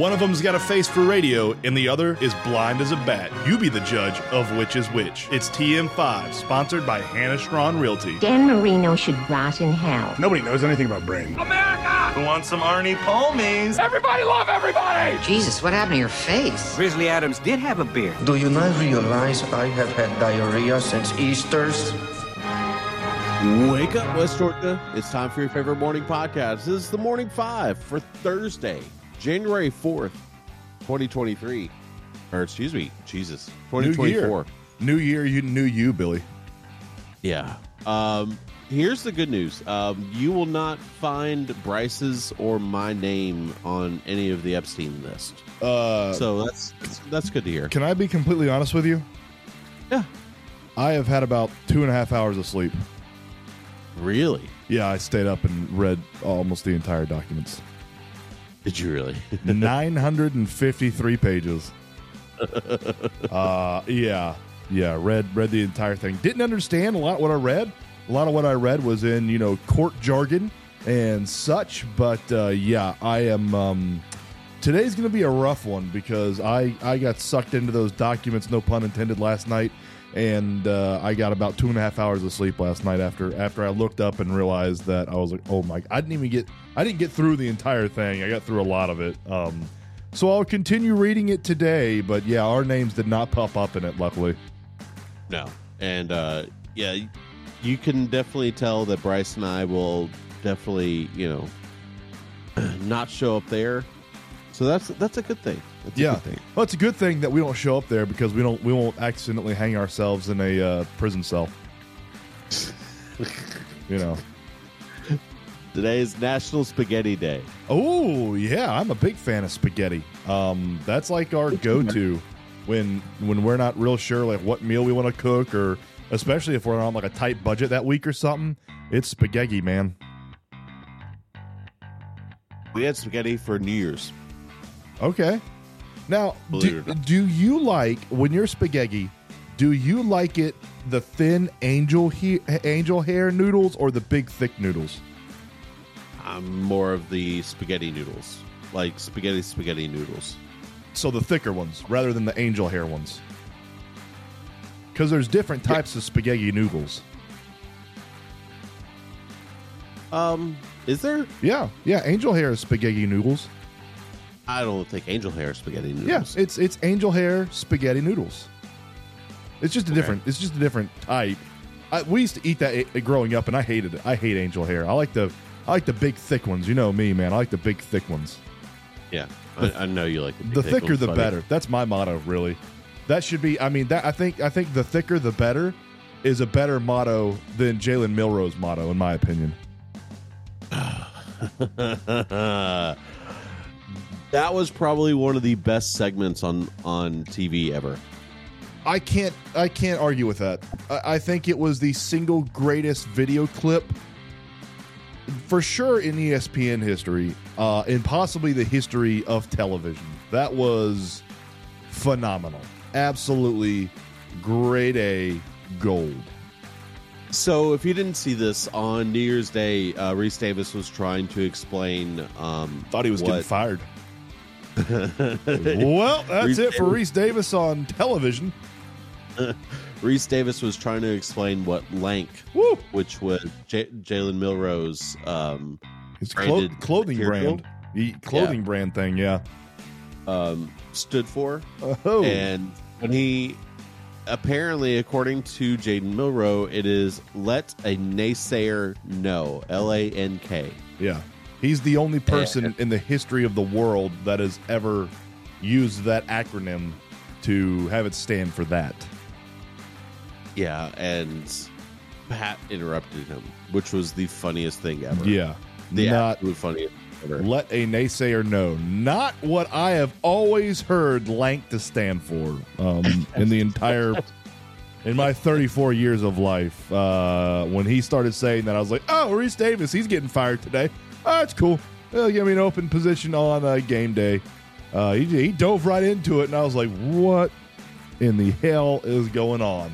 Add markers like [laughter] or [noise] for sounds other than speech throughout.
One of them's got a face for radio, and the other is blind as a bat. You be the judge of which is which. It's TM5, sponsored by Hannah Strawn Realty. Dan Marino should rot in hell. Nobody knows anything about brain. America! Who wants some Arnie Palmies? Everybody love everybody! Jesus, what happened to your face? Grizzly Adams did have a beard. Do you not realize I have had diarrhea since Easter's? Wake up, West Georgia. It's time for your favorite morning podcast. This is the Morning Five for Thursday, January 4th, 2023. Or, excuse me, Jesus, New 2024. year. New year, you knew you, Billy. Yeah. Um, here's the good news. Um, you will not find Bryce's or my name on any of the Epstein list. Uh, So that's that's good to hear. can I be completely honest with you? Yeah. I have had about two and a half hours of sleep. Really? Yeah, I stayed up and read almost the entire documents. Did you really? [laughs] 953 pages. [laughs] Uh, yeah, yeah. Read read the entire thing. Didn't understand a lot what I read. A lot of what I read was in you know court jargon and such. But uh, yeah, I am. Um, today's going to be a rough one because I I got sucked into those documents. No pun intended. Last night. And uh, I got about two and a half hours of sleep last night after after I looked up and realized that I was like, oh my! I didn't even get I didn't get through the entire thing. I got through a lot of it. Um, so I'll continue reading it today, but yeah, our names did not pop up in it, luckily. No. And uh, yeah, you can definitely tell that Bryce and I will definitely, you know, [clears throat] not show up there. So that's that's a good thing. That's a yeah, thing. well, it's a good thing that we don't show up there because we don't we won't accidentally hang ourselves in a uh, prison cell. you know. [laughs] Today is National Spaghetti Day. Oh yeah, I'm a big fan of spaghetti. Um, that's like our go-to when when we're not real sure like what meal we want to cook, or especially if we're on like a tight budget that week or something. It's spaghetti, man. We had spaghetti for New Year's. Okay. Now, do, it or not. do you like when you're spaghetti? Do you like it the thin angel he, angel hair noodles or the big thick noodles? I'm more of the spaghetti noodles, like spaghetti spaghetti noodles. So the thicker ones rather than the angel hair ones. Because there's different types of spaghetti noodles. Um, is there? Yeah, yeah. Angel hair is spaghetti noodles. I don't think angel hair spaghetti Yeah, noodles. it's it's angel hair spaghetti noodles. It's just a different. It's just a different type. I, we used to eat that eh, growing up, and I hated it. I hate angel hair. I like the I like the big thick ones. You know me, man. I like the big thick ones. yeah. I, I know you like the, The thick thicker, ones, the buddy. better. That's my motto, really. That should be. I mean, that I think I think the thicker, the better, is a better motto than Jalen Milroe's motto, in my opinion. [laughs] that was probably one of the best segments on on TV ever. I can't I can't argue with that. I, I think it was the single greatest video clip for sure in ESPN history, uh, and possibly the history of television. That was phenomenal. Absolutely grade A gold. So, if you didn't see this on New Year's Day, uh, Rece Davis was trying to explain. Um, Thought he was getting fired. [laughs] well, [laughs] that's it for. Rece Davis on television. [laughs] Rece Davis was trying to explain what Lank, Woo! which was J- Jalen Milroe, um, His clo- clothing material, brand. The clothing brand thing, yeah. um, stood for. Oh. And when he apparently, according to Jaden Milroe, it is let a naysayer know. L A N K. Yeah. He's the only person in the history of the world that has ever used that acronym to have it stand for that. Yeah, and Pat interrupted him, which was the funniest thing ever. Yeah. the Not absolute funniest ever. let a naysayer know. Not what I have always heard Lank to stand for um, in the entire. In my 34 years of life, uh, when he started saying that, I was like, "Oh, Rece Davis, he's getting fired today. Oh, that's cool. They'll give me an open position on uh, game day." Uh, he, he dove right into it, and I was like, "What in the hell is going on?"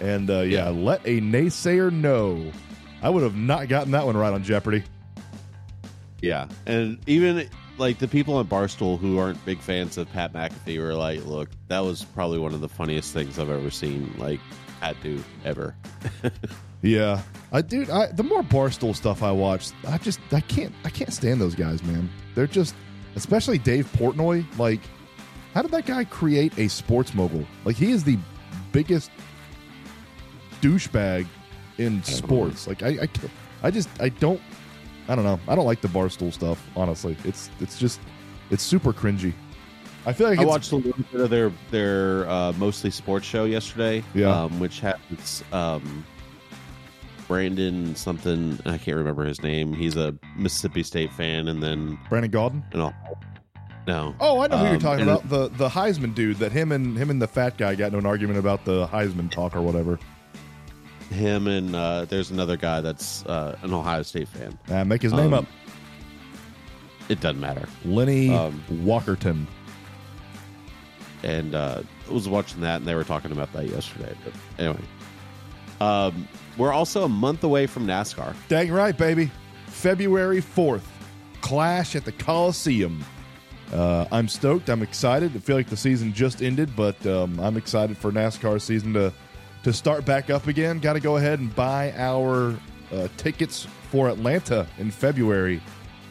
And uh, yeah, Yeah. let a naysayer know. I would have not gotten that one right on Jeopardy. Yeah, and even like the people on Barstool who aren't big fans of Pat McAfee were like, "Look, that was probably one of the funniest things I've ever seen." Like Pat do ever. [laughs] Yeah, I dude, I the more barstool stuff I watch, I just I can't I can't stand those guys, man. They're just, especially Dave Portnoy. Like, how did that guy create a sports mogul? Like, he is the biggest douchebag in sports. Like, I I, I just I don't I don't know. I don't like the barstool stuff. Honestly, it's it's just it's super cringy. I feel like I watched a little bit of their their uh, mostly sports show yesterday. Yeah. um, which has um, Brandon something. I can't remember his name. He's a Mississippi State fan, and then Brandon you know, no. Oh, I know who you're Um, talking about. The the Heisman dude that him and him and the fat guy got into an argument about the Heisman talk or whatever. him and uh, there's another guy that's uh, an Ohio State fan. Uh, make his name Um, up. It doesn't matter. Lenny um, Walkerton. and uh, I was watching that, and they were talking about that yesterday. But anyway, um, we're also a month away from NASCAR. Dang right, baby. February 4th. Clash at the Coliseum. Uh, I'm stoked. I'm excited. I feel like the season just ended, but um, I'm excited for NASCAR season to to start back up again. Got to go ahead and buy our uh, tickets for Atlanta in February.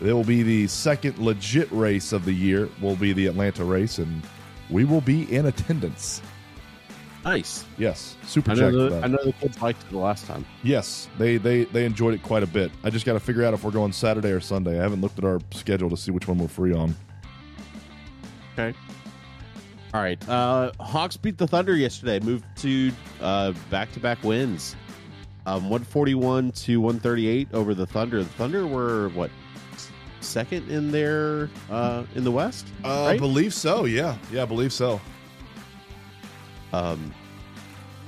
It will be the second legit race of the year. Will be the Atlanta race, and we will be in attendance. Nice. Yes, super I know, the. I know the kids liked it the last time. Yes, they, they they enjoyed it quite a bit. I just got to figure out if we're going Saturday or Sunday. I haven't looked at our schedule to see which one we're free on. Okay. All right. Uh, Hawks beat the Thunder yesterday. Moved to uh, back-to-back wins. Um, 141 to 138 over the Thunder. The Thunder were what second in their uh, in the West. Uh, I right? believe so. Yeah, yeah, I believe so. Um,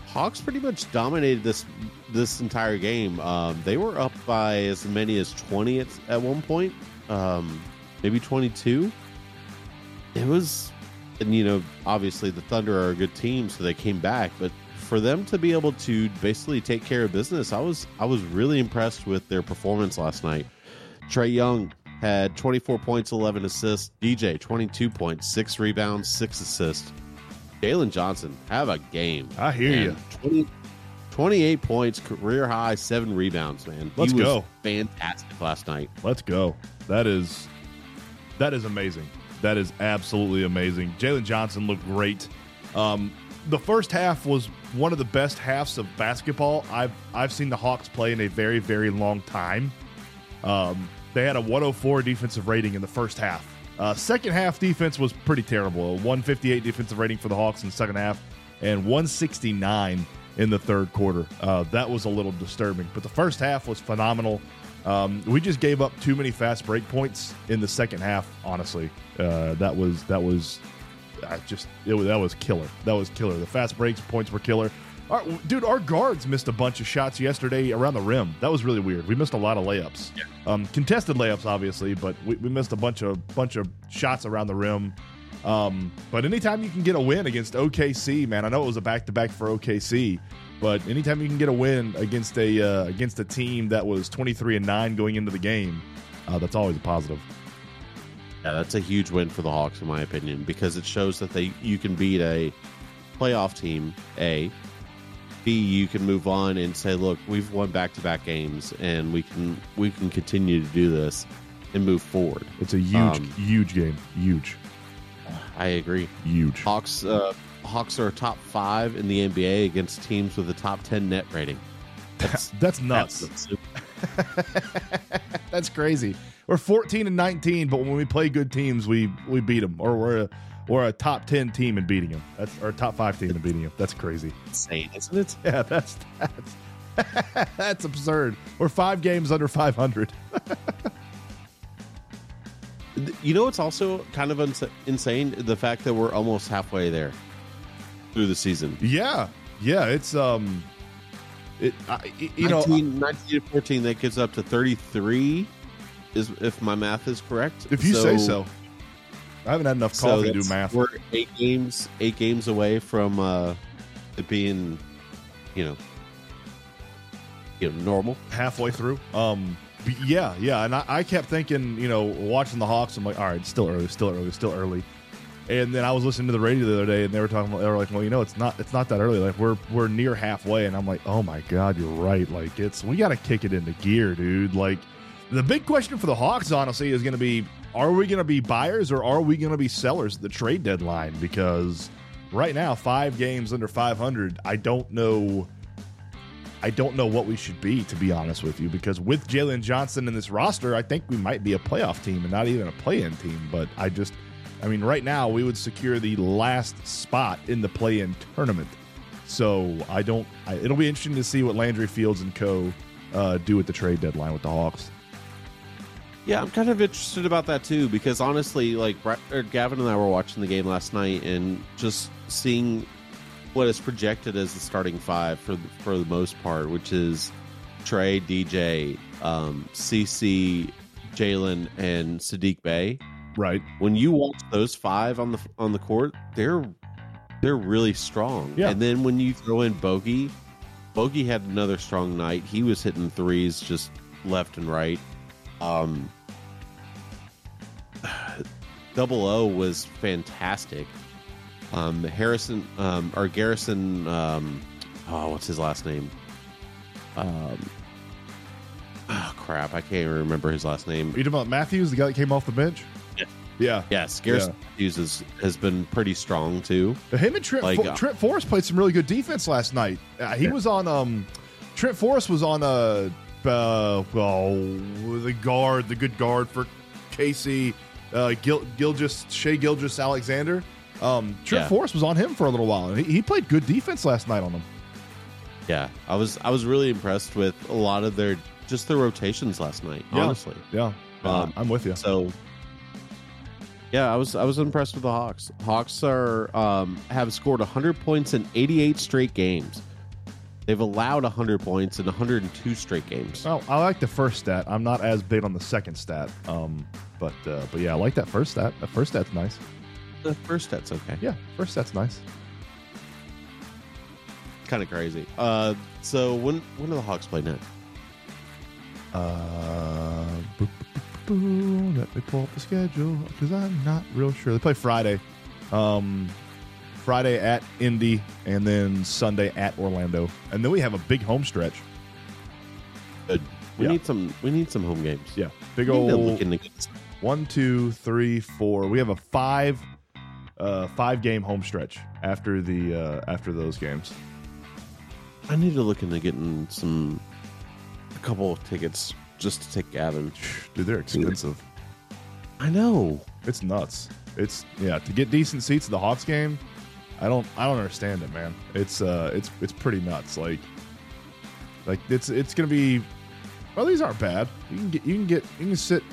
Hawks pretty much dominated this this entire game. Um, they were up by as many as twenty at, at one point, um, maybe twenty two. It was, and you know, obviously the Thunder are a good team, so they came back. But for them to be able to basically take care of business, I was I was really impressed with their performance last night. Trae Young had 24 points, 11 assists. DJ 22 points, six rebounds, six assists. Jalen Johnson, have a game. I hear man. you. 20, 28 points, career high, seven rebounds, man. Let's he was go. Fantastic last night. Let's go. That is that is amazing. That is absolutely amazing. Jalen Johnson looked great. Um, the first half was one of the best halves of basketball I've I've seen the Hawks play in a very very long time. Um, they had a 104 defensive rating in the first half. Uh, second half defense was pretty terrible. A 158 defensive rating for the Hawks in the second half, and 169 in the third quarter. Uh, that was a little disturbing. But the first half was phenomenal. Um, we just gave up too many fast break points in the second half. Honestly, uh, that was that was I just it that was killer. That was killer. The fast breaks points were killer. Our, dude, our guards missed a bunch of shots yesterday around the rim. That was really weird. We missed a lot of layups, um, contested layups, obviously, but we, we missed a bunch of bunch of shots around the rim. Um, but anytime you can get a win against OKC, man, I know it was a back to back for OKC, but anytime you can get a win against a uh, against a team that was twenty three and nine going into the game, uh, that's always a positive. Yeah, that's a huge win for the Hawks, in my opinion, because it shows that they you can beat a playoff team. A, B, you can move on and say, look, we've won back to back games, and we can we can continue to do this and move forward. It's a huge, Um, huge game. Huge, I agree. huge. Hawks uh, Hawks are top five in the NBA against teams with a top ten net rating. That's [laughs] That's nuts. That's- [laughs] That's crazy. We're 14 and 19, but when we play good teams, we we beat them, or we're a, we're a top 10 team in beating them. That's or a top five team in beating them. That's crazy. insane, isn't it? [laughs] Yeah, that's that's [laughs] that's absurd. We're five games under 500. [laughs] You know, it's also kind of uns- insane the fact that we're almost halfway there through the season. Yeah, yeah. It's um, it I, you know 19, 19 to 14, that gets up to 33, is if my math is correct. if you say so. I haven't had enough so coffee to do math. We're eight games, eight games away from uh, it being, you know, you know, normal. halfway through. Um, Yeah, yeah, and I, I kept thinking, you know, watching the Hawks, I'm like, all right, still early, still early, still early. And then I was listening to the radio the other day, and they were talking. They were like, "Well, you know, it's not, it's not that early. Like we're we're near halfway." And I'm like, "Oh my god, you're right. Like it's we got to kick it into gear, dude. Like the big question for the Hawks, honestly, is going to be: Are we going to be buyers or are we going to be sellers at the trade deadline? Because right now, five games under 500, I don't know. I don't know what we should be, to be honest with you, because with Jalen Johnson in this roster, I think we might be a playoff team and not even a play-in team. But I just, I mean, right now we would secure the last spot in the play-in tournament. So I don't. I, it'll be interesting to see what Landry Fields and Co. Uh, do at the trade deadline with the Hawks. Yeah, I'm kind of interested about that too because honestly, like Brett, Gavin and I were watching the game last night and just seeing what is projected as the starting five for the, for the most part, which is Trae, DJ, um, CC, Jalen, and Saddiq Bey. Right. When you watch those five on the on the court, they're they're really strong. Yeah. And then when you throw in Bogey, Bogey had another strong night. He was hitting threes just left and right. Um, Double O was fantastic. Um, Harrison um, or Garrison, um, oh, what's his last name? Um, oh crap, I can't even remember his last name. Are you talking about Matthews, the guy that came off the bench? Yeah. Yeah. Yes, Garrison Matthews is, has been pretty strong too. Him and Trent, Like, Fo- uh, Trent Forrest played some really good defense last night. Uh, he was on. um Trent Forrest was on a uh, oh, the guard, the good guard for Casey uh, Gil, Gilgeous Shai Gilgeous Alexander. Um, Trent Yeah. Forrest was on him for a little while, and he, he played good defense last night on him. Yeah, I was I was really impressed with a lot of their just their rotations last night. Yeah. Honestly, Yeah, uh, Um, I'm with you. so yeah, I was I was impressed with the Hawks. Hawks are um, have scored 100 points in 88 straight games. They've allowed 100 points in 102 straight games. Well, I like the first stat. I'm not as big on the second stat. Um, but uh, but yeah, I like that first stat. That first stat's nice. The first stat's okay. Yeah, first stat's nice. kind of crazy. Uh, so when when do the Hawks play next? Uh, boo, boo, boo, boo. let me pull up the schedule because I'm not real sure. They play Friday, um, Friday at Indy, and then Sunday at Orlando, and then we have a big home stretch. Good. We Yeah. need some we need some home games. Yeah, big We old one, two, three, four. We have a five, uh, five game home stretch after the uh, after those games. I need to look into getting some a couple of tickets just to take Gavin. Dude, they're expensive. I know. It's nuts. It's yeah to get decent seats at the Hawks game. I don't I don't understand it, man. It's uh it's it's pretty nuts. Like like it's it's gonna be. Well, these aren't bad. You can get you can get you can sit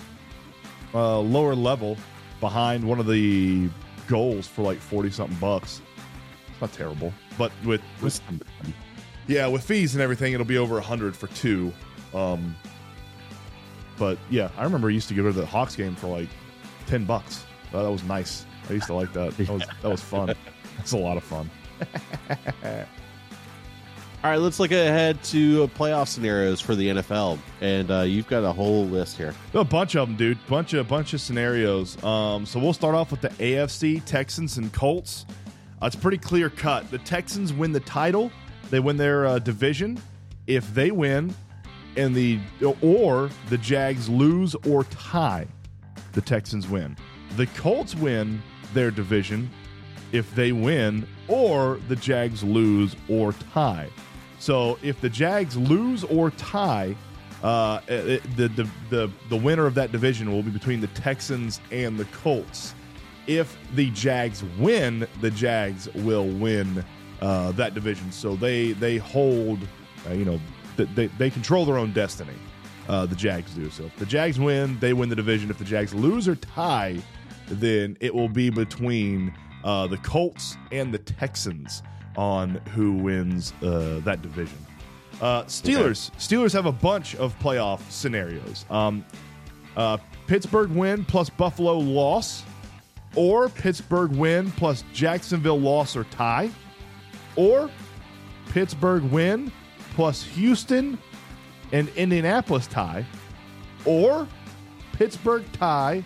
uh, lower level behind one of the goals for like forty something bucks. It's not terrible, but with with yeah with fees and everything, it'll be over a hundred for two. Um, but yeah, I remember I used to go to the Hawks game for like ten bucks. That was nice. I used to like that. That was that was fun. [laughs] That's a lot of fun. [laughs] All right, let's look ahead to uh, playoff scenarios for the NFL, and uh, you've got a whole list here. A bunch of them, dude. Bunch of bunch of scenarios. Um, so we'll start off with the AFC Texans and Colts. Uh, it's pretty clear cut. The Texans win the title. They win their uh, division. If they win, and the or the Jags lose or tie, the Texans win. The Colts win their division if they win or the Jags lose or tie. So if the Jags lose or tie, uh, it, the, the the the winner of that division will be between the Texans and the Colts. If the Jags win, the Jags will win uh, that division. So they they hold, uh, you know, they they control their own destiny. Uh, the Jags do. So if the Jags win, they win the division. If the Jags lose or tie, then it will be between uh, the Colts and the Texans on who wins uh, that division. Uh, Steelers. Steelers have a bunch of playoff scenarios. Um, uh, Pittsburgh win plus Buffalo loss, or Pittsburgh win plus Jacksonville loss or tie, or Pittsburgh win plus Houston and Indianapolis tie, or Pittsburgh tie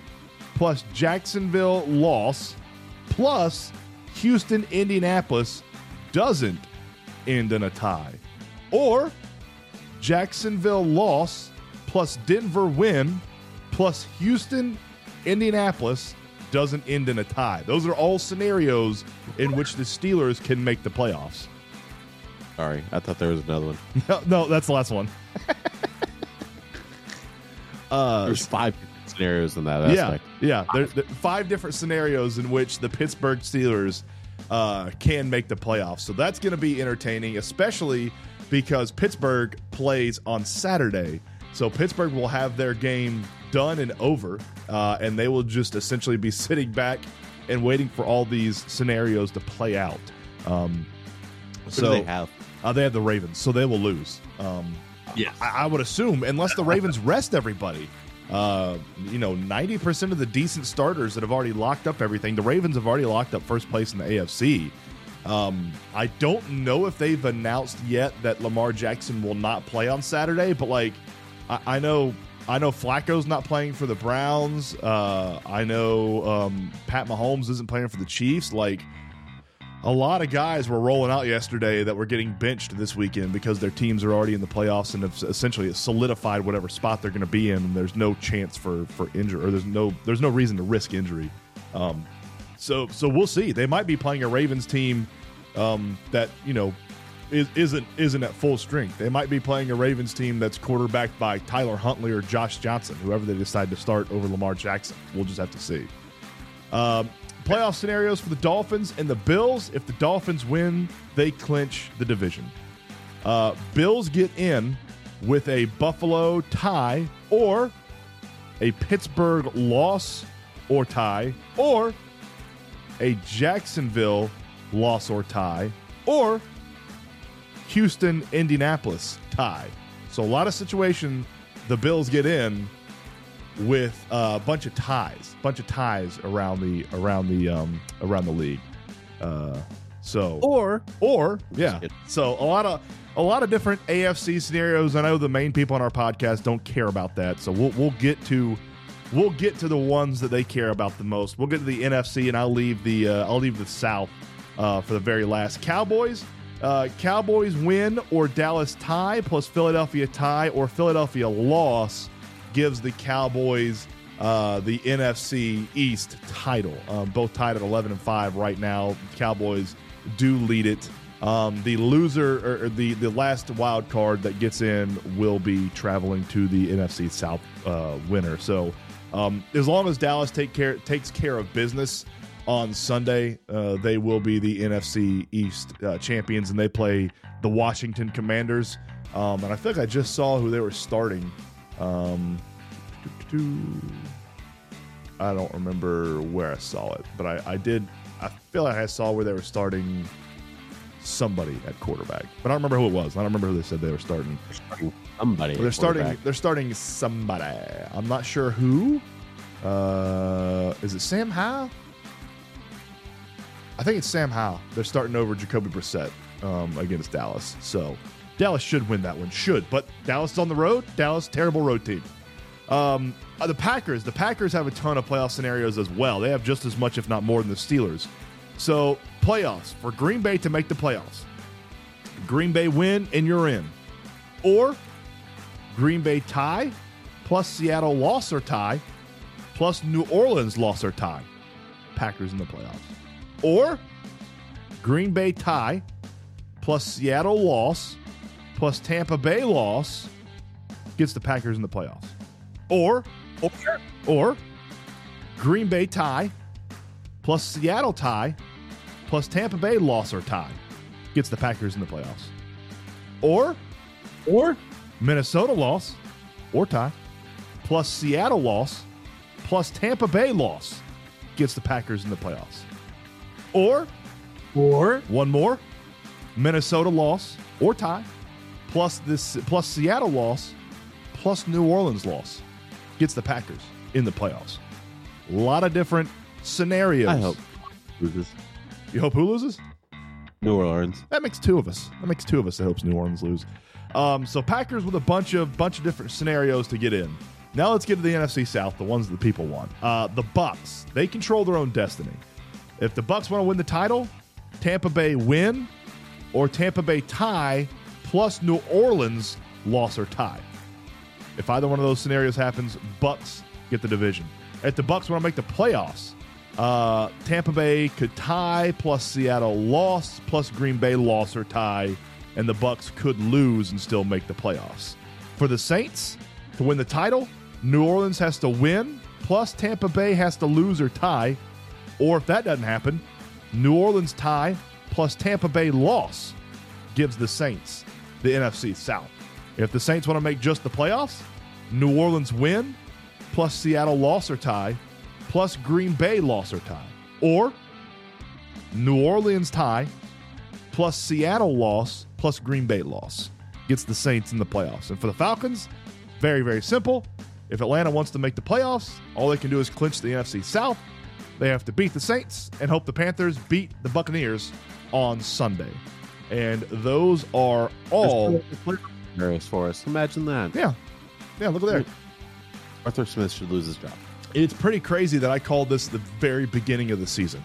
plus Jacksonville loss plus Houston Indianapolis doesn't end in a tie, or Jacksonville loss plus Denver win plus Houston Indianapolis doesn't end in a tie. Those are all scenarios in which the Steelers can make the playoffs. Sorry, I thought there was another one. No, [laughs] no that's the last one. uh, There's five scenarios in that yeah, aspect. yeah. There, there five different scenarios in which the Pittsburgh Steelers uh, can make the playoffs. So that's going to be entertaining, especially because Pittsburgh plays on Saturday. So Pittsburgh will have their game done and over, uh, and they will just essentially be [laughs] sitting back and waiting for all these scenarios to play out. Um, Who so do they have? Uh, they have the Ravens, so they will lose. Um, Yes. I, I would assume, unless the Ravens rest everybody. Uh, you know, ninety percent of the decent starters that have already locked up everything. The Ravens have already locked up first place in the AFC. Um, I don't know if they've announced yet that Lamar Jackson will not play on Saturday, but like, I, I know, I know Flacco's not playing for the Browns. Uh, I know um, Pat Mahomes isn't playing for the Chiefs. Like, a lot of guys were rolling out yesterday that were getting benched this weekend because their teams are already in the playoffs and have essentially solidified whatever spot they're going to be in. And there's no chance for for injury, or there's no there's no reason to risk injury. Um, so so we'll see. They might be playing a Ravens team um, that you know is, isn't isn't at full strength. They might be playing a Ravens team that's quarterbacked by Tyler Huntley or Josh Johnson, whoever they decide to start over Lamar Jackson. We'll just have to see. Um, playoff scenarios for the Dolphins and the Bills. If the Dolphins win, they clinch the division. Uh, Bills get in with a Buffalo tie or a Pittsburgh loss or tie or a Jacksonville loss or tie or Houston Indianapolis tie. So a lot of situation the Bills get in with a bunch of ties, a bunch of ties around the around the um around the league. Uh so Or or yeah. So a lot of a lot of different AFC scenarios. I know the main people on our podcast don't care about that. So we'll we'll get to we'll get to the ones that they care about the most. We'll get to the NFC and I'll leave the uh, I'll leave the South uh, for the very last. Cowboys uh, Cowboys win or Dallas tie plus Philadelphia tie or Philadelphia loss gives the Cowboys uh, the NFC East title. Um, both tied at 11 and 5 right now. Cowboys do lead it. Um, the loser or, the the last wild card that gets in will be traveling to the NFC South uh, winner. So um, as long as Dallas take care takes care of business on Sunday, uh, they will be the NFC East uh, champions, and they play the Washington Commanders. Um, and I think I just saw who they were starting. Um, I don't remember where I saw it, but I, I did. I feel like I saw where they were starting somebody at quarterback, but I don't remember who it was. I don't remember who they said they were starting. somebody. They're starting. They're starting somebody. I'm not sure who. Uh, is it Sam Howell? I think it's Sam Howell. They're starting over Jacoby Brissett um, against Dallas. So Dallas should win that one. Should, but Dallas is on the road. Dallas terrible road team. Um, uh, the Packers. The Packers have a ton of playoff scenarios as well. They have just as much, if not more, than the Steelers. So playoffs for Green Bay to make the playoffs. Green Bay win and you're in, or Green Bay tie plus Seattle loss or tie plus New Orleans loss or tie. Packers in the playoffs. Or Green Bay tie plus Seattle loss plus Tampa Bay loss gets the Packers in the playoffs. Or oh, or, or Green Bay tie plus Seattle tie plus Tampa Bay loss or tie gets the Packers in the playoffs. Or or Minnesota loss or tie plus Seattle loss plus Tampa Bay loss gets the Packers in the playoffs. Or Or one more Minnesota loss or tie plus this plus Seattle loss plus New Orleans loss gets the Packers in the playoffs. A lot of different scenarios. I hope loses. You hope who loses? New Orleans. That makes two of us. That makes two of us that hopes New Orleans lose. Um, so Packers with a bunch of bunch of different scenarios to get in. Now let's get to the NFC South, the ones that the people want. Uh, the Bucs, they control their own destiny. If the Bucs want to win the title, Tampa Bay win, or Tampa Bay tie plus New Orleans loss or tie. If either one of those scenarios happens, Bucs get the division. If the Bucs want to make the playoffs, uh, Tampa Bay could tie plus Seattle loss plus Green Bay loss or tie, and the Bucs could lose and still make the playoffs. For the Saints to win the title, New Orleans has to win plus Tampa Bay has to lose or tie, or if that doesn't happen, New Orleans tie plus Tampa Bay loss gives the Saints the NFC South. If the Saints want to make just the playoffs, New Orleans win plus Seattle loss or tie plus Green Bay loss or tie. Or New Orleans tie plus Seattle loss plus Green Bay loss gets the Saints in the playoffs. And for the Falcons, very, very simple. If Atlanta wants to make the playoffs, all they can do is clinch the NFC South. They have to beat the Saints and hope the Panthers beat the Buccaneers on Sunday. And those are all. Scenarios for us. Imagine that. Yeah. Yeah, look at there. Arthur Smith should lose his job. It's pretty crazy that I called this the very beginning of the season.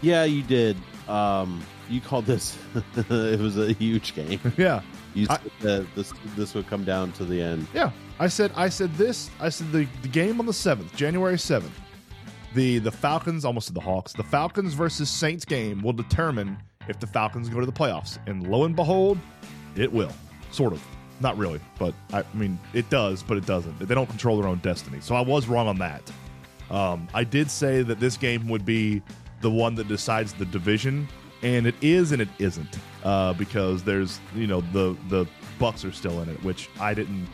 Yeah, you did. Um, you called this. [laughs] it was a huge game. [laughs] Yeah. You I- that this this would come down to the end. Yeah. I said I said this. I said the, the game on the 7th, January 7th. The the Falcons, almost to the Hawks, the Falcons versus Saints game will determine if the Falcons go to the playoffs. And lo and behold, it will. Sort of. Not really, but I, mean it does, but it doesn't. They don't control their own destiny. So I was wrong on that. Um, I did say that this game would be the one that decides the division, and it is and it isn't uh, because there's you know the the Bucs are still in it, which I didn't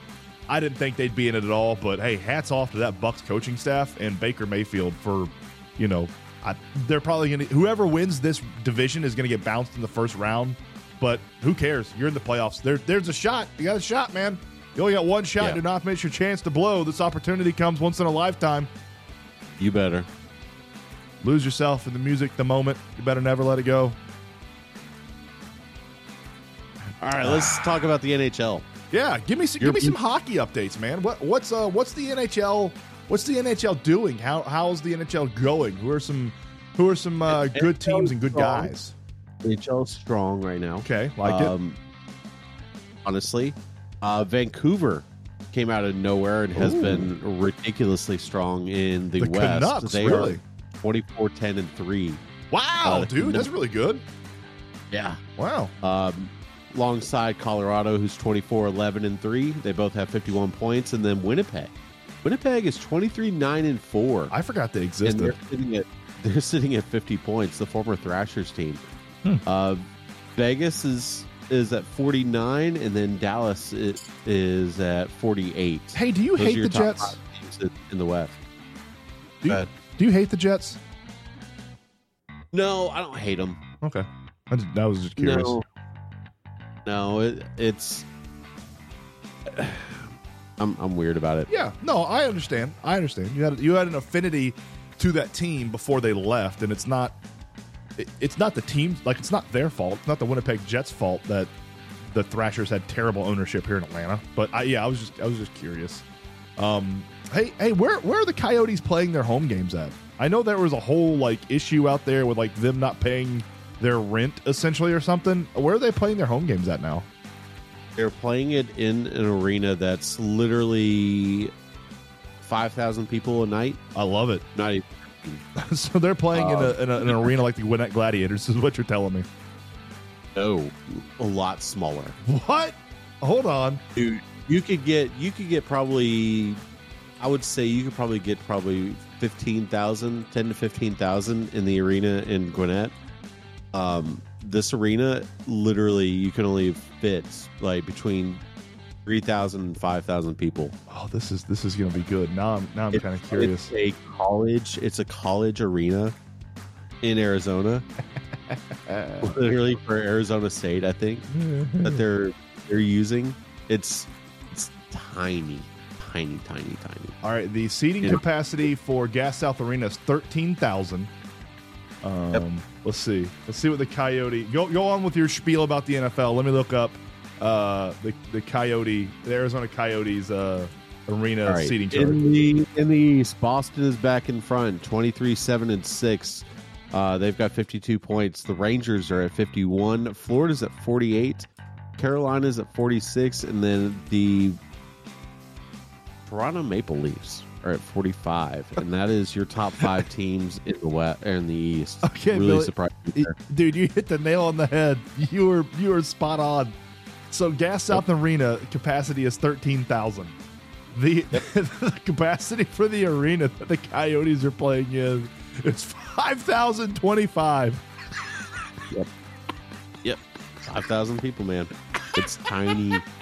I didn't think they'd be in it at all. But hey, hats off to that Bucs coaching staff and Baker Mayfield for you know I, they're probably going to whoever wins this division is going to get bounced in the first round. But who cares? You're in the playoffs. There, there's a shot. You got a shot, man. You only got one shot. Yeah. Do not miss your chance to blow. This opportunity comes once in a lifetime. You better. Lose yourself in the music, the moment. You better never let it go. All right, let's talk about the NHL. Yeah, give me some, give me some hockey updates, man. What what's uh what's the NHL what's the NHL doing? How how's the NHL going? Who are some who are some uh, good teams and good guys? NHL strong right now. Okay, like it. um, Honestly, uh, Vancouver came out of nowhere and has Ooh. been ridiculously strong in the, The West. Canucks, they really? are 24 10 and 3. Wow, uh, dude, the- that's really good. Yeah. Wow. Um, alongside Colorado, who's 24 11 and 3. They both have 51 points. And then Winnipeg. Winnipeg is 23 9 and 4. I forgot they and existed. they're sitting at [laughs] they're sitting at 50 points the former thrashers team Hmm. uh, vegas is is at 49 and then dallas is, is at 48 Hey, do you Those hate the Jets? five teams in- in the west Do you, do you hate the Jets? no i don't hate them Okay. I, just, I was just curious. no no it, it's I'm, I'm weird about it Yeah, no, I understand. I understand. You had you had an affinity to that team before they left, and it's not it, it's not the team like it's not their fault. It's not the Winnipeg Jets' fault that the Thrashers had terrible ownership here in Atlanta. But I, yeah, I was just I was just curious. Um, hey, hey, where where are the Coyotes playing their home games at? I know there was a whole like issue out there with like them not paying their rent essentially or something. Where are they playing their home games at now? they're playing it in an arena that's literally 5000 people a night I love it. not even [laughs] so they're playing in, a, in, a, in an um, arena like the Gwinnett Gladiators, is what you're telling me. No, a lot smaller. What? Hold on. Dude, you could get you could get probably I would say you could probably get probably 15,000, 10 to 15,000 in the arena in Gwinnett. Um this arena literally you can only fit like between 3,000 and 5,000 people. Oh, this is this is gonna be good. Now I'm now I'm kind of curious. It's a college, it's a college arena in Arizona. [laughs] literally for Arizona State, I think. that [laughs] they're they're using it's it's tiny tiny tiny tiny All right, the seating Yeah. capacity for Gas South Arena is thirteen thousand. Um, Yep. Let's see. Let's see what the Coyote go. Go on with your spiel about the NFL. Let me look up uh, the the Coyote, the Arizona Coyotes uh, arena right. seating chart. In the in the East, Boston is back in front, 23 7 and 6. Uh, they've got 52 points. The Rangers are at 51. Florida's at 48. Carolina's at 46. And then the Toronto Maple Leafs are at 45. And that is your top five [laughs] teams in the West in the East. Okay, really Billy. surprising. Y- Dude, you hit the nail on the head. You were you were spot on. So Gas South Arena capacity is thirteen thousand. The, [laughs] the capacity for the arena that the Coyotes are playing in is five thousand twenty five. yep. Yep. 5,000 people, man. It's tiny, [laughs]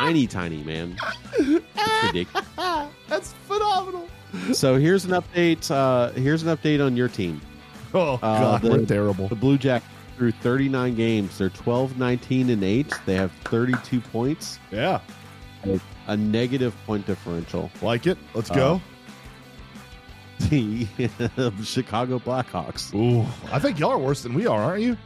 tiny, tiny, man. It's ridiculous. [laughs] That's phenomenal. So here's an update. Uh, here's an update on your team. [laughs] Oh Uh, god, the- we're terrible. The Blue Jackets through 39 games. They're 12, 19, and 8. They have 32 points, Yeah, a negative point differential. like it. Let's Uh, go. [laughs] The Chicago Blackhawks, Ooh, I think y'all are worse than we are, aren't you?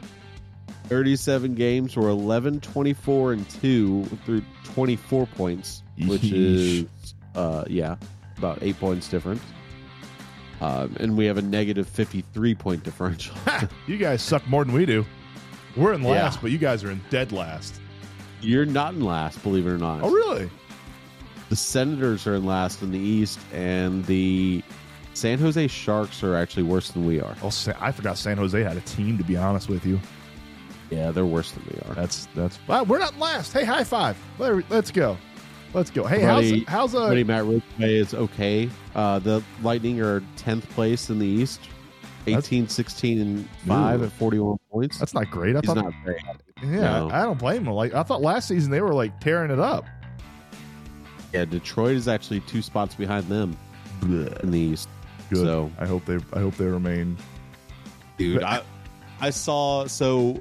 37 games, were 11, 24, and 2 through 24 points, which Yeesh. is, uh, yeah, about 8 points difference. Um, and we have a negative 53 point differential. [laughs] You guys suck more than we do. We're in last, Yeah. but you guys are in dead last. You're not in last, believe it or not. Oh, really? The Senators are in last in the East, and the San Jose Sharks are actually worse than we are. Oh, I forgot San Jose had a team. To be honest with you, Yeah, they're worse than we are. that's that's. We're not last. Hey, high five. Let's go. Let's go. Hey, Buddy- how's how's uh? Buddy Matt Ridgway is okay. Uh, the Lightning are 10th place in the East, 18, 16, and 5 Ooh. at 41 points. That's not great. I He's thought. not happy. yeah, no. I, don't blame him. Like I thought last season they were like tearing it up. Yeah, Detroit is actually two spots behind them in the East. Good. So, I hope they I hope they remain. dude, I, I saw so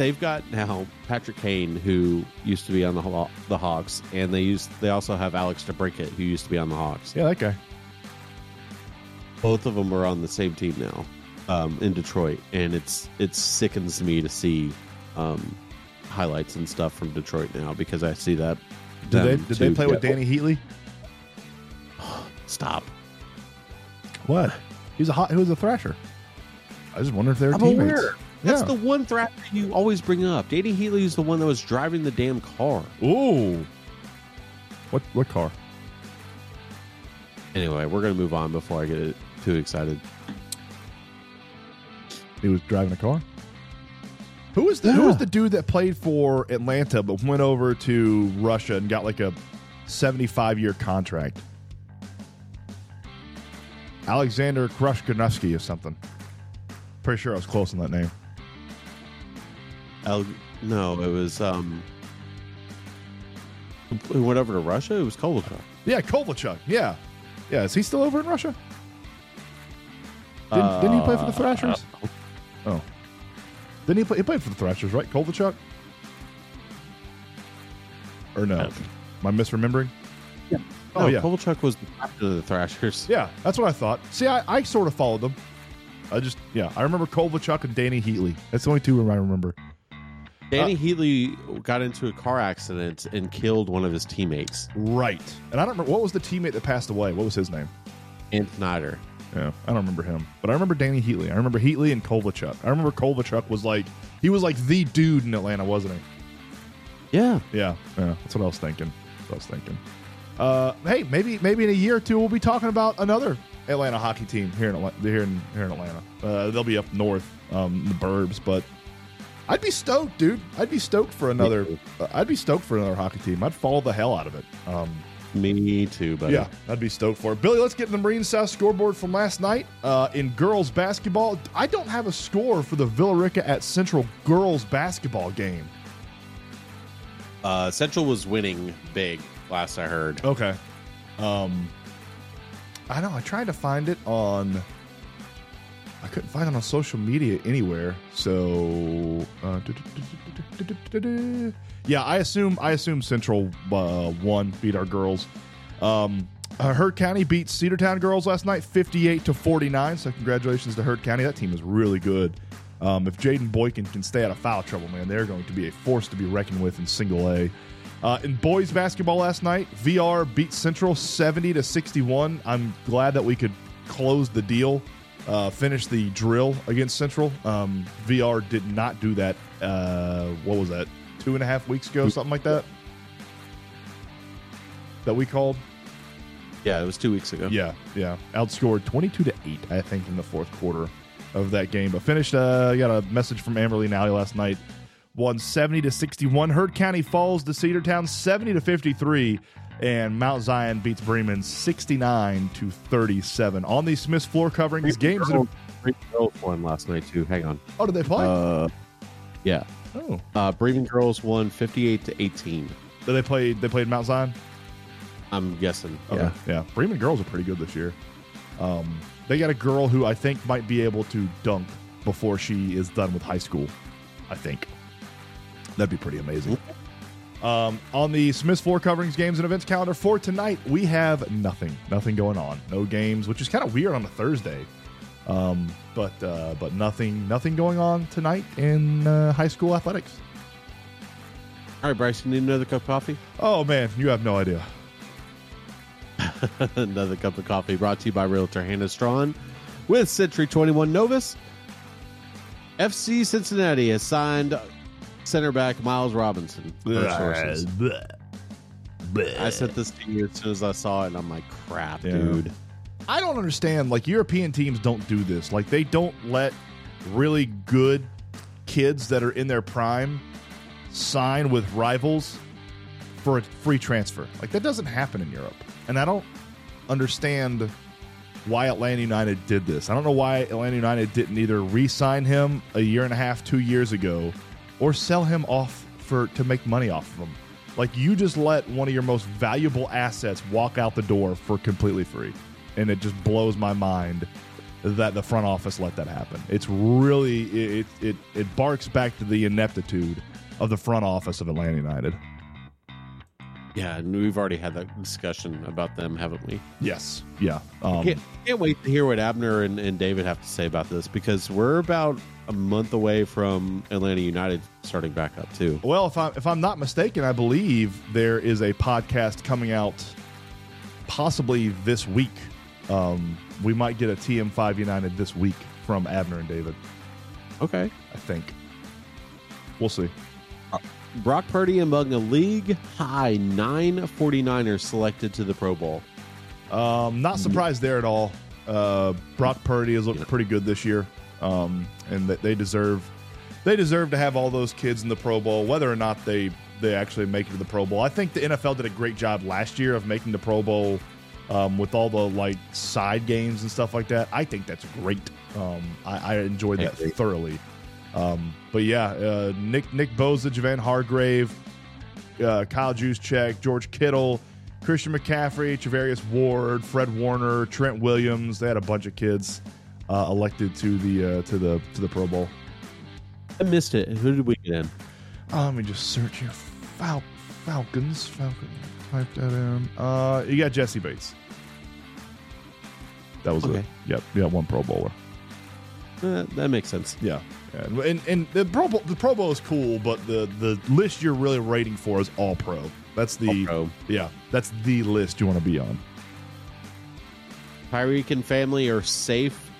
they've got now Patrick Kane who used to be on the the Hawks, and they used they also have Alex DeBrincat who used to be on the Hawks. Yeah, that guy. Both of them are on the same team now um, in Detroit, and it's it sickens me to see um, highlights and stuff from Detroit now because I see that. Did they did they play with Danny Heatley? Stop. What? He's a hot. He was a thrasher. I just wonder if they're teammates. aware. That's Yeah. the one thrasher you always bring up. Danny Heatley is the one that was driving the damn car. Ooh. What what car? Anyway, we're gonna move on before I get too excited. He was driving a car. Who was the Who was the dude that played for Atlanta but went over to Russia and got like a seventy-five year contract? Alexander Krushkanovsky or something. Pretty sure I was close on that name. El- no, it was um. Who went over to Russia? It was Kovalchuk. Yeah, Kovalchuk. Yeah, yeah. Is he still over in Russia? Didn't, didn't he play for the Thrashers? Oh, didn't he play? He played for the Thrashers, right? Kovalchuk. Or no? Am I misremembering? Yeah. Oh no, yeah. Kovalchuk was the captain of the Thrashers. Yeah, that's what I thought. See, I, I sort of followed them. I just, yeah, I remember Kovalchuk and Danny Heatley. That's the only two I remember. Danny Uh, Heatley got into a car accident and killed one of his teammates, Right. And I don't remember what was the teammate that passed away. What was his name? Ant Snyder. Yeah, I don't remember him, but I remember Danny Heatley. I remember Heatley and Kovalchuk. I remember Kovalchuk was like he was like the dude in Atlanta, wasn't he? Yeah. Yeah, yeah. That's what I was thinking. That's what I was thinking. Uh, hey, maybe maybe in a year or two we'll be talking about another Atlanta hockey team here in Atlanta, here in here in Atlanta. Uh, they'll be up north, um, the burbs, but I'd be stoked, dude. I'd be stoked for another. Uh, I'd be stoked for another hockey team. I'd follow the hell out of it. Um, Me too, buddy. yeah, I'd be stoked for it. Billy, let's get in the Marine South scoreboard from last night. Uh, in girls basketball, I don't have a score for the Villa Rica at Central girls basketball game. Uh, Central was winning big last I heard. Okay. Um, I know. I tried to find it on. I couldn't find it on social media anywhere. So, yeah, I assume I assume Central uh, won, beat our girls. Um, uh, Heard County beat Cedartown girls last night, fifty-eight to forty-nine. So, congratulations to Heard County. That team is really good. Um, if Jaden Boykin can stay out of foul trouble, man, they're going to be a force to be reckoned with in single A. Uh, in boys basketball last night, VR beat Central 70 to 61. I'm glad that we could close the deal, uh, finish the drill against Central. Um, VR did not do that. Uh, what was that? Two and a half weeks ago, something like that. That we called. Yeah, it was two weeks ago. Yeah, yeah. Outscored 22 to 8, I think, in the fourth quarter of that game. But finished, uh, got a message from Amberly Nally last night. Won 70 to 61. Heard County falls to Cedartown 70 to 53. And Mount Zion beats Bremen 69 to 37. On the Smith's floor covering these games that have, Bremen Girls won last night too. Hang on. Oh, did they play? Uh, yeah. oh. Uh, Bremen Girls won 58 to 18. Did they play they played Mount Zion? I'm guessing. Okay. Yeah. Yeah. Bremen girls are pretty good this year. Um, they got a girl who I think might be able to dunk before she is done with high school. I think. That'd be pretty amazing. Um, on the Smith's Floor Coverings games and events calendar for tonight, we have nothing. Nothing going on. No games, which is kind of weird on a Thursday. Um, but uh, but nothing nothing going on tonight in uh, high school athletics. All right, Bryce, you need another cup of coffee? Oh man, you have no idea. [laughs] another cup of coffee brought to you by Realtor Hannah Strawn with Century 21 Novus. FC Cincinnati has signed center back Miles Robinson. sources. I sent this to you as soon as I saw it, and I'm like, crap, Yeah. dude. I don't understand. Like European teams don't do this. Like they don't let really good kids that are in their prime sign with rivals for a free transfer. Like that doesn't happen in Europe. And I don't understand why Atlanta United did this. I don't know why Atlanta United didn't either re-sign him a year and a half, 2 years ago or sell him off for to make money off of him. Like you just let one of your most valuable assets walk out the door for completely free. And it just blows my mind that the front office let that happen. It's really it it it barks back to the ineptitude of the front office of Atlanta United. Yeah, and we've already had that discussion about them, haven't we? Yes. Yeah. Um, Can't, can't wait to hear what Abner and, and David have to say about this because we're about a month away from Atlanta United starting back up too. Well, if I'm if I'm not mistaken, I believe there is a podcast coming out possibly this week. Um, we might get a TM5 United this week from Abner and David. Okay. I think. We'll see. Brock Purdy among a league high nine 49ers selected to the Pro Bowl. Um, not surprised there at all. Uh, Brock Purdy has looked pretty good this year, um, and that they deserve they deserve to have all those kids in the Pro Bowl, whether or not they they actually make it to the Pro Bowl. I think the NFL did a great job last year of making the Pro Bowl um, with all the like side games and stuff like that. I think that's great. Um, I, I enjoyed that agree. thoroughly. Um, but yeah, uh, Nick Nick Bosa, Javon Hargrave, uh, Kyle Juszczyk, George Kittle, Christian McCaffrey, Charvarius Ward, Fred Warner, Trent Williams. They had a bunch of kids uh, elected to the uh, to the to the Pro Bowl. I missed it. Who did we get in? Uh, let me just search here. Fal- Falcons. Falcons. Type that in. Uh, you got Jessie Bates. That was Okay. it. Yep. You got one Pro Bowler. Uh, that makes sense. Yeah. Yeah, and, and and the Pro Bowl, the Pro Bowl is cool, but the the list you're really rating for is All Pro. That's the All pro. yeah, that's the list you want to be on. Tyreek and family are safe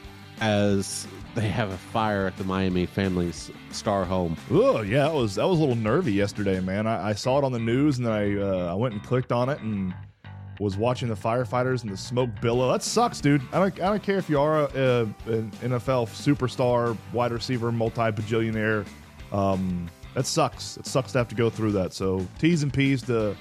as they have a fire at the Miami family's star home. Oh yeah, that was that was a little nervy yesterday, man. I, I saw it on the news and then I uh, I went and clicked on it and was watching the firefighters and the smoke billow. That sucks, dude. I don't I don't care if you are a, a, an NFL superstar, wide receiver, multi bajillionaire. Um, that sucks. It sucks to have to go through that. So T's and P's to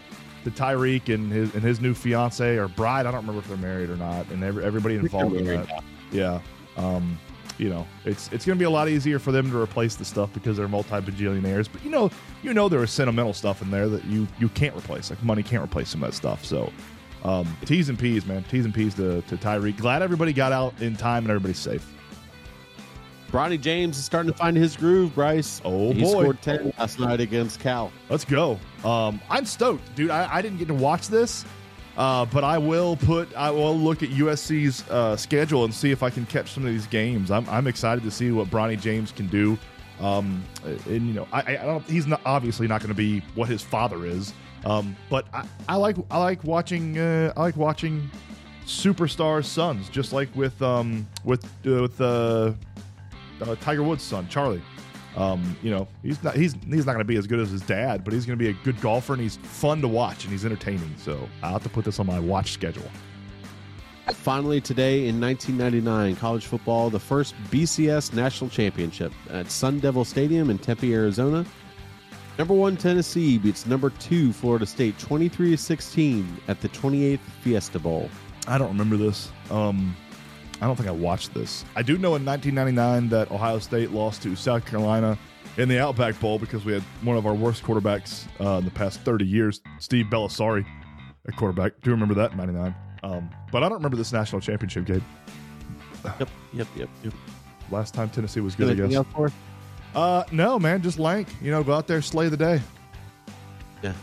to Tyreek and his and his new fiance or bride. I don't remember if they're married or not. And every, everybody involved in that. Yeah. Um, you know, it's it's going to be a lot easier for them to replace the stuff because they're multi bajillionaires. But you know, you know there is sentimental stuff in there that you you can't replace. Like money can't replace some of that stuff. So um, T's and P's, man, T's and P's to to Tyreek. Glad everybody got out in time and everybody's safe. Bronny James is starting to find his groove, Bryce. Oh, he boy. scored 10 last night against Cal. Let's go. Um, I'm stoked, dude. I, I didn't get to watch this. Uh, but I will put I will look at USC's uh, schedule and see if I can catch some of these games. I'm, I'm excited to see what Bronny James can do. Um, and you know, I, I don't. He's not obviously not going to be what his father is. Um, but I, I like I like watching uh, I like watching superstar sons, just like with um with uh, with uh, uh, Tiger Woods' son Charlie. Um, you know, he's not he's he's not going to be as good as his dad, but he's going to be a good golfer and he's fun to watch and he's entertaining. So I'll have to put this on my watch schedule. Finally, today in 1999, college football, the first BCS national championship at Sun Devil Stadium in Tempe, Arizona. Number one Tennessee beats number two Florida State 23 16 at the 28th Fiesta Bowl. I don't remember this. Um, I don't think I watched this. I do know in 1999 that Ohio State lost to South Carolina in the Outback Bowl because we had one of our worst quarterbacks uh, in the past 30 years, Steve Bellisari, a quarterback. Do you remember that in 99? Um, but I don't remember this national championship game. Yep, yep, yep, yep. Last time Tennessee was good, I Anything guess. Else for us? Uh, no, man, just Lank. You know, go out there, slay the day. Yeah.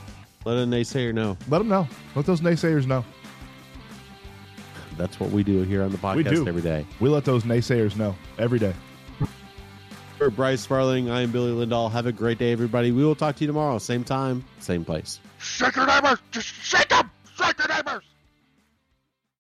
Let a naysayer know. Let them know. Let those naysayers know. That's what we do here on the podcast We do. every day. We let those naysayers know every day. For Bryce Sparling, I am Billy Lindahl. Have a great day, everybody. We will talk to you tomorrow, same time, same place. Shake your neighbors! Just shake them! Shake your neighbors!